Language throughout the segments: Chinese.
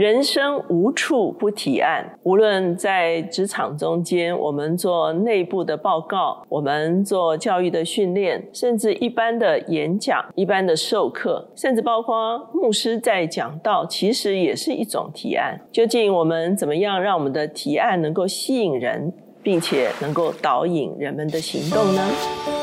人生无处不提案，无论在职场中间，我们做内部的报告，我们做教育的训练，甚至一般的演讲、一般的授课，甚至包括牧师在讲道，其实也是一种提案。究竟我们怎么样让我们的提案能够吸引人，并且能够导引人们的行动呢？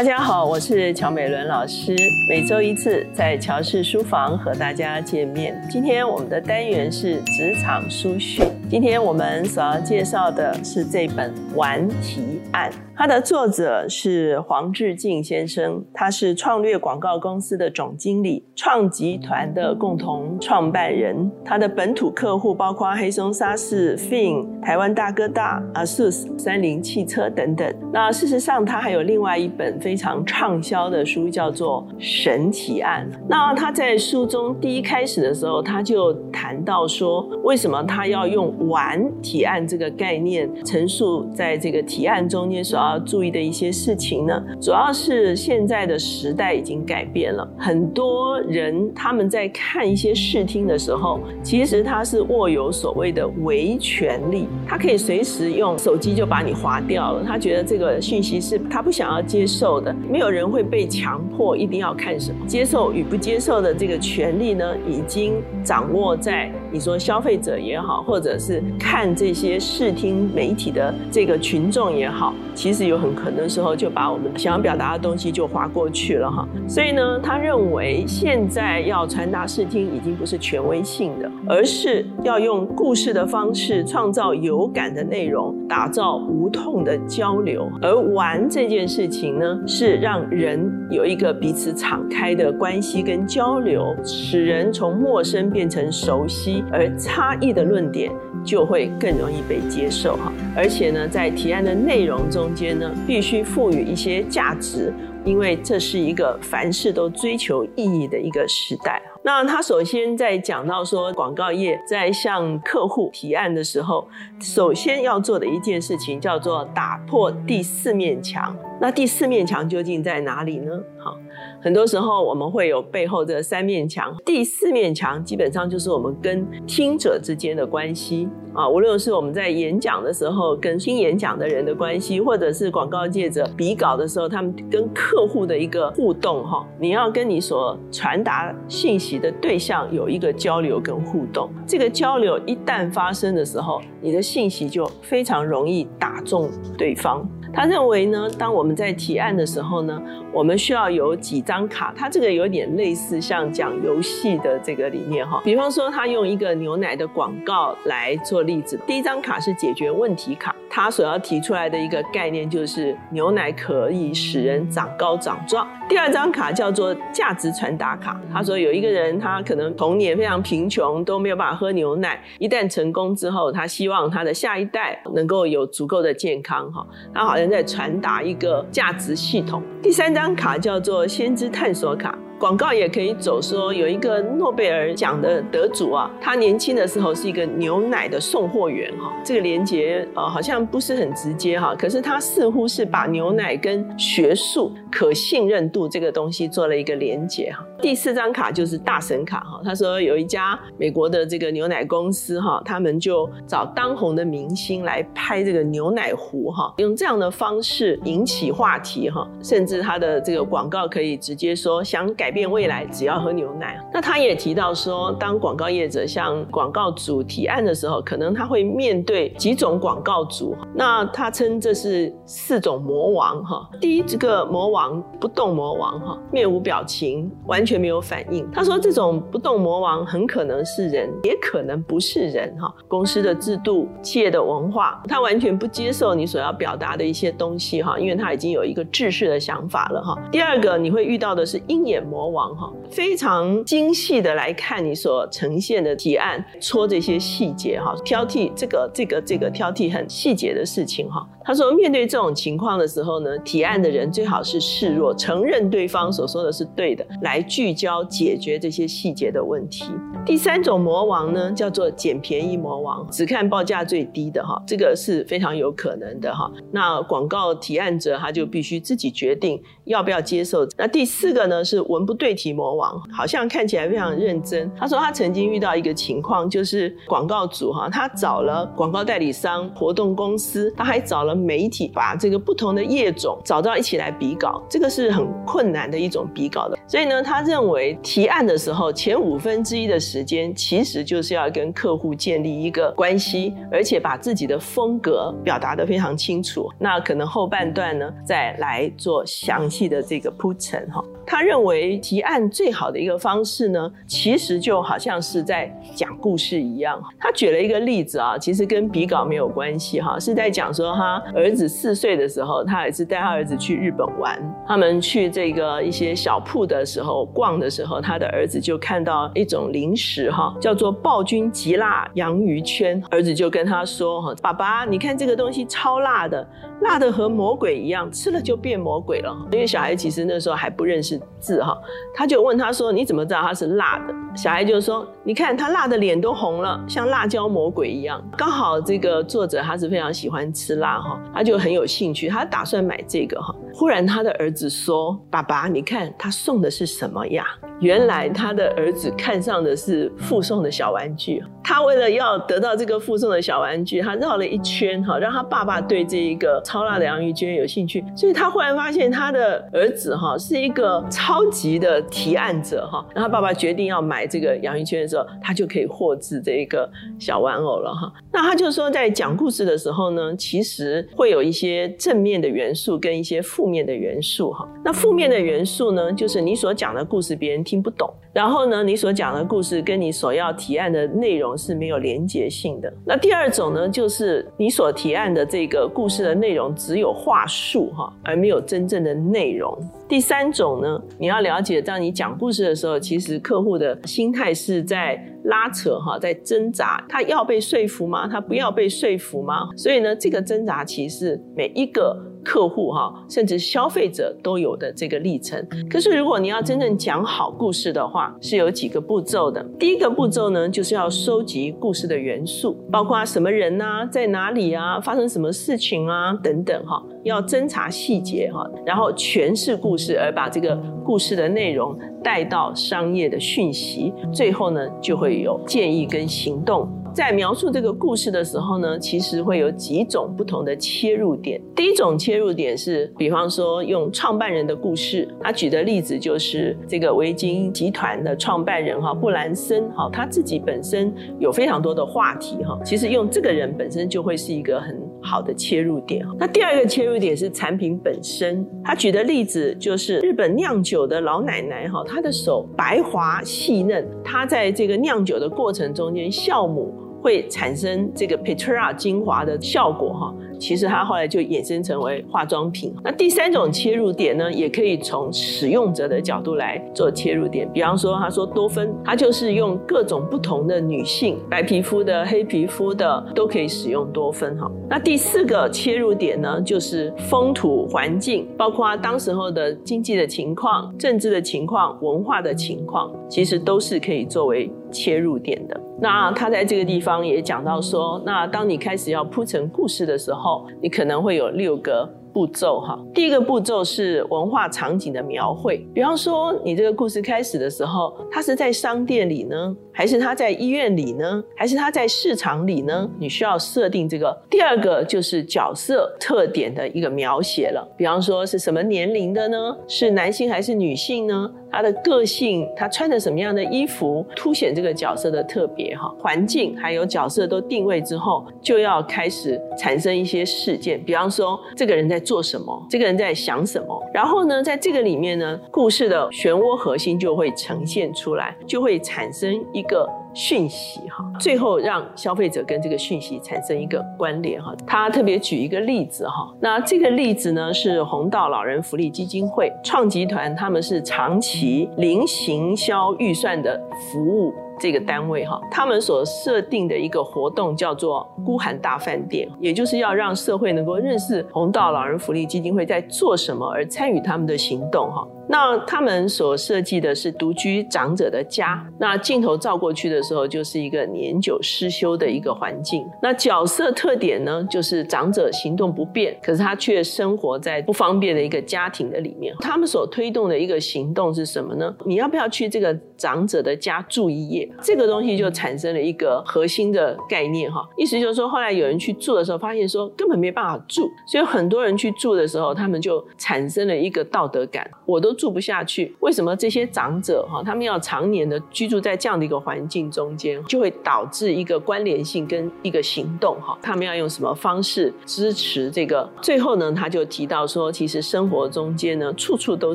大家好，我是乔美伦老师，每周一次在乔氏书房和大家见面。今天我们的单元是职场书讯，今天我们所要介绍的是这本《顽皮案》。它的作者是黄志敬先生，他是创略广告公司的总经理，创集团的共同创办人。他的本土客户包括黑松沙士、Fin、台湾大哥大、ASUS、三菱汽车等等。那事实上，他还有另外一本非常畅销的书，叫做《神提案》。那他在书中第一开始的时候，他就谈到说，为什么他要用“玩提案”这个概念陈述在这个提案中间所要。要注意的一些事情呢，主要是现在的时代已经改变了，很多人他们在看一些视听的时候，其实他是握有所谓的维权利，他可以随时用手机就把你划掉了。他觉得这个讯息是他不想要接受的，没有人会被强迫一定要看什么，接受与不接受的这个权利呢，已经掌握在你说消费者也好，或者是看这些视听媒体的这个群众也好，其实。有很可能时候就把我们想要表达的东西就划过去了哈，所以呢，他认为现在要传达视听已经不是权威性的，而是要用故事的方式创造有感的内容，打造无痛的交流。而玩这件事情呢，是让人有一个彼此敞开的关系跟交流，使人从陌生变成熟悉，而差异的论点。就会更容易被接受哈，而且呢，在提案的内容中间呢，必须赋予一些价值，因为这是一个凡事都追求意义的一个时代。那他首先在讲到说，广告业在向客户提案的时候，首先要做的一件事情叫做打破第四面墙。那第四面墙究竟在哪里呢？好。很多时候我们会有背后这三面墙，第四面墙基本上就是我们跟听者之间的关系啊，无论是我们在演讲的时候跟听演讲的人的关系，或者是广告界者比稿的时候，他们跟客户的一个互动哈，你要跟你所传达信息的对象有一个交流跟互动，这个交流一旦发生的时候，你的信息就非常容易打中对方。他认为呢，当我们在提案的时候呢，我们需要有几张卡。他这个有点类似像讲游戏的这个理念哈。比方说，他用一个牛奶的广告来做例子。第一张卡是解决问题卡，他所要提出来的一个概念就是牛奶可以使人长高长壮。第二张卡叫做价值传达卡，他说有一个人他可能童年非常贫穷，都没有办法喝牛奶，一旦成功之后，他希望他的下一代能够有足够的健康哈。他好像。在传达一个价值系统。第三张张卡叫做先知探索卡。广告也可以走说，有一个诺贝尔奖的得主啊，他年轻的时候是一个牛奶的送货员哈。这个连接呃好像不是很直接哈，可是他似乎是把牛奶跟学术可信任度这个东西做了一个连接哈。第四张卡就是大神卡哈，他说有一家美国的这个牛奶公司哈，他们就找当红的明星来拍这个牛奶壶哈，用这样的方式引起话题哈，甚至他的这个广告可以直接说想改。改变未来只要喝牛奶。那他也提到说，当广告业者向广告主提案的时候，可能他会面对几种广告主。那他称这是四种魔王哈。第一这个魔王不动魔王哈，面无表情，完全没有反应。他说这种不动魔王很可能是人，也可能不是人哈。公司的制度、企业的文化，他完全不接受你所要表达的一些东西哈，因为他已经有一个制式的想法了哈。第二个你会遇到的是鹰眼魔。魔王哈，非常精细的来看你所呈现的提案，戳这些细节哈，挑剔这个这个这个挑剔很细节的事情哈。他说，面对这种情况的时候呢，提案的人最好是示弱，承认对方所说的是对的，来聚焦解决这些细节的问题。第三种魔王呢，叫做捡便宜魔王，只看报价最低的哈，这个是非常有可能的哈。那广告提案者他就必须自己决定要不要接受。那第四个呢是文不对题魔王，好像看起来非常认真。他说他曾经遇到一个情况，就是广告主哈，他找了广告代理商、活动公司，他还找了媒体，把这个不同的业种找到一起来比稿，这个是很困难的一种比稿的。所以呢，他认为提案的时候前五分之一的时间，其实就是要跟客户建立一个关系，而且把自己的风格表达的非常清楚。那可能后半段呢，再来做详细的这个铺陈哈。他认为提案最好的一个方式呢，其实就好像是在讲故事一样。他举了一个例子啊，其实跟比稿没有关系哈，是在讲说哈儿子四岁的时候，他也是带他儿子去日本玩。他们去这个一些小铺的时候逛的时候，他的儿子就看到一种零食哈，叫做暴君极辣洋芋圈。儿子就跟他说哈，爸爸，你看这个东西超辣的，辣的和魔鬼一样，吃了就变魔鬼了。因为小孩其实那时候还不认识。字哈，他就问他说：“你怎么知道它是辣的？”小孩就说：“你看他辣的脸都红了，像辣椒魔鬼一样。”刚好这个作者他是非常喜欢吃辣哈，他就很有兴趣，他打算买这个哈。忽然他的儿子说：“爸爸，你看他送的是什么呀？”原来他的儿子看上的是附送的小玩具，他为了要得到这个附送的小玩具，他绕了一圈哈，让他爸爸对这一个超辣的洋芋圈有兴趣，所以他忽然发现他的儿子哈是一个超超级的提案者哈，然后爸爸决定要买这个洋芋圈的时候，他就可以获制这一个小玩偶了哈。那他就说在讲故事的时候呢，其实会有一些正面的元素跟一些负面的元素哈。那负面的元素呢，就是你所讲的故事别人。听不懂，然后呢，你所讲的故事跟你所要提案的内容是没有连结性的。那第二种呢，就是你所提案的这个故事的内容只有话术哈，而没有真正的内容。第三种呢，你要了解，当你讲故事的时候，其实客户的心态是在拉扯哈，在挣扎，他要被说服吗？他不要被说服吗？所以呢，这个挣扎其实每一个。客户哈，甚至消费者都有的这个历程。可是，如果你要真正讲好故事的话，是有几个步骤的。第一个步骤呢，就是要收集故事的元素，包括什么人呐，在哪里啊，发生什么事情啊，等等哈，要侦查细节哈，然后诠释故事，而把这个故事的内容带到商业的讯息，最后呢，就会有建议跟行动。在描述这个故事的时候呢，其实会有几种不同的切入点。第一种切入点是，比方说用创办人的故事。他举的例子就是这个维京集团的创办人哈布兰森哈，他自己本身有非常多的话题哈。其实用这个人本身就会是一个很好的切入点。那第二个切入点是产品本身。他举的例子就是日本酿酒的老奶奶哈，她的手白滑细嫩，她在这个酿酒的过程中间酵母。会产生这个 Petra 精华的效果哈。其实它后来就衍生成为化妆品。那第三种切入点呢，也可以从使用者的角度来做切入点。比方说，他说多芬，它就是用各种不同的女性，白皮肤的、黑皮肤的都可以使用多芬哈。那第四个切入点呢，就是风土环境，包括当时候的经济的情况、政治的情况、文化的情况，其实都是可以作为切入点的。那他在这个地方也讲到说，那当你开始要铺成故事的时候，你可能会有六个步骤哈。第一个步骤是文化场景的描绘，比方说你这个故事开始的时候，它是在商店里呢，还是它在医院里呢，还是它在市场里呢？你需要设定这个。第二个就是角色特点的一个描写了，比方说是什么年龄的呢？是男性还是女性呢？他的个性，他穿着什么样的衣服，凸显这个角色的特别哈。环境还有角色都定位之后，就要开始产生一些事件，比方说这个人在做什么，这个人在想什么。然后呢，在这个里面呢，故事的漩涡核心就会呈现出来，就会产生一个。讯息哈，最后让消费者跟这个讯息产生一个关联哈。他特别举一个例子哈，那这个例子呢是红道老人福利基金会创集团，他们是长期零行销预算的服务。这个单位哈，他们所设定的一个活动叫做“孤寒大饭店”，也就是要让社会能够认识红道老人福利基金会在做什么，而参与他们的行动哈。那他们所设计的是独居长者的家，那镜头照过去的时候，就是一个年久失修的一个环境。那角色特点呢，就是长者行动不便，可是他却生活在不方便的一个家庭的里面。他们所推动的一个行动是什么呢？你要不要去这个长者的家住一夜？这个东西就产生了一个核心的概念哈，意思就是说，后来有人去住的时候，发现说根本没办法住，所以很多人去住的时候，他们就产生了一个道德感，我都。住不下去，为什么这些长者哈，他们要常年的居住在这样的一个环境中间，就会导致一个关联性跟一个行动哈，他们要用什么方式支持这个？最后呢，他就提到说，其实生活中间呢，处处都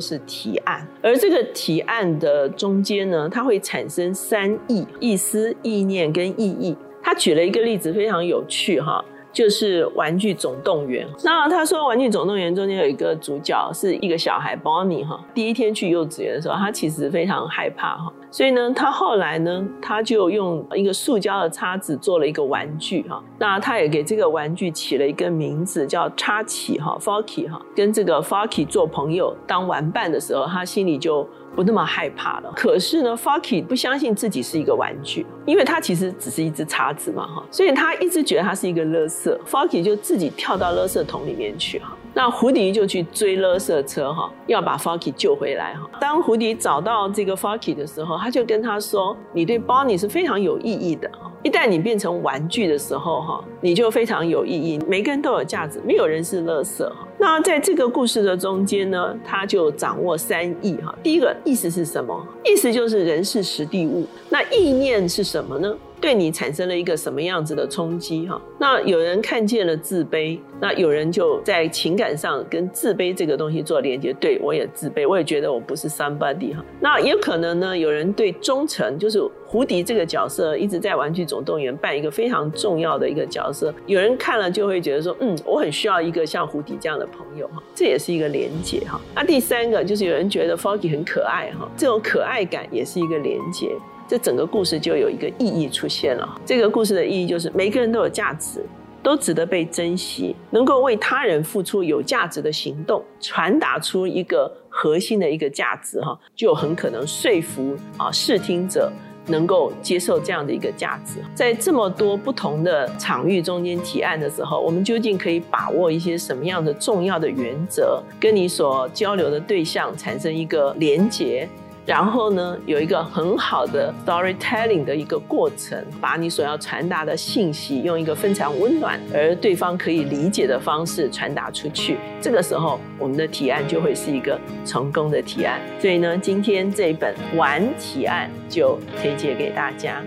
是提案，而这个提案的中间呢，它会产生三意：意思、意念跟意义。他举了一个例子，非常有趣哈。就是《玩具总动员》。那他说，《玩具总动员》中间有一个主角是一个小孩 Bonnie 哈。第一天去幼稚园的时候，他其实非常害怕哈。所以呢，他后来呢，他就用一个塑胶的叉子做了一个玩具哈。那他也给这个玩具起了一个名字叫叉起哈 f o k y 哈。跟这个 f o k y 做朋友当玩伴的时候，他心里就。不那么害怕了。可是呢，Fucky 不相信自己是一个玩具，因为他其实只是一只叉子嘛，哈，所以他一直觉得他是一个垃圾。Fucky 就自己跳到垃圾桶里面去，哈。那胡迪就去追垃圾车，哈，要把 Fucky 救回来，哈。当胡迪找到这个 Fucky 的时候，他就跟他说：“你对 Bonnie 是非常有意义的，哈。一旦你变成玩具的时候，哈，你就非常有意义。每个人都有价值，没有人是垃圾，”那在这个故事的中间呢，他就掌握三意哈。第一个意思是什么？意思就是人是实地物。那意念是什么呢？对你产生了一个什么样子的冲击哈？那有人看见了自卑，那有人就在情感上跟自卑这个东西做连接。对我也自卑，我也觉得我不是 somebody 哈。那也可能呢，有人对忠诚，就是胡迪这个角色一直在《玩具总动员》扮一个非常重要的一个角色。有人看了就会觉得说，嗯，我很需要一个像胡迪这样的朋友哈。这也是一个连接哈。那第三个就是有人觉得 Foggy 很可爱哈，这种可爱感也是一个连接。这整个故事就有一个意义出现了。这个故事的意义就是，每个人都有价值，都值得被珍惜。能够为他人付出有价值的行动，传达出一个核心的一个价值，哈，就很可能说服啊视听者能够接受这样的一个价值。在这么多不同的场域中间提案的时候，我们究竟可以把握一些什么样的重要的原则，跟你所交流的对象产生一个连结？然后呢，有一个很好的 storytelling 的一个过程，把你所要传达的信息用一个非常温暖而对方可以理解的方式传达出去。这个时候，我们的提案就会是一个成功的提案。所以呢，今天这一本玩提案就推荐给大家。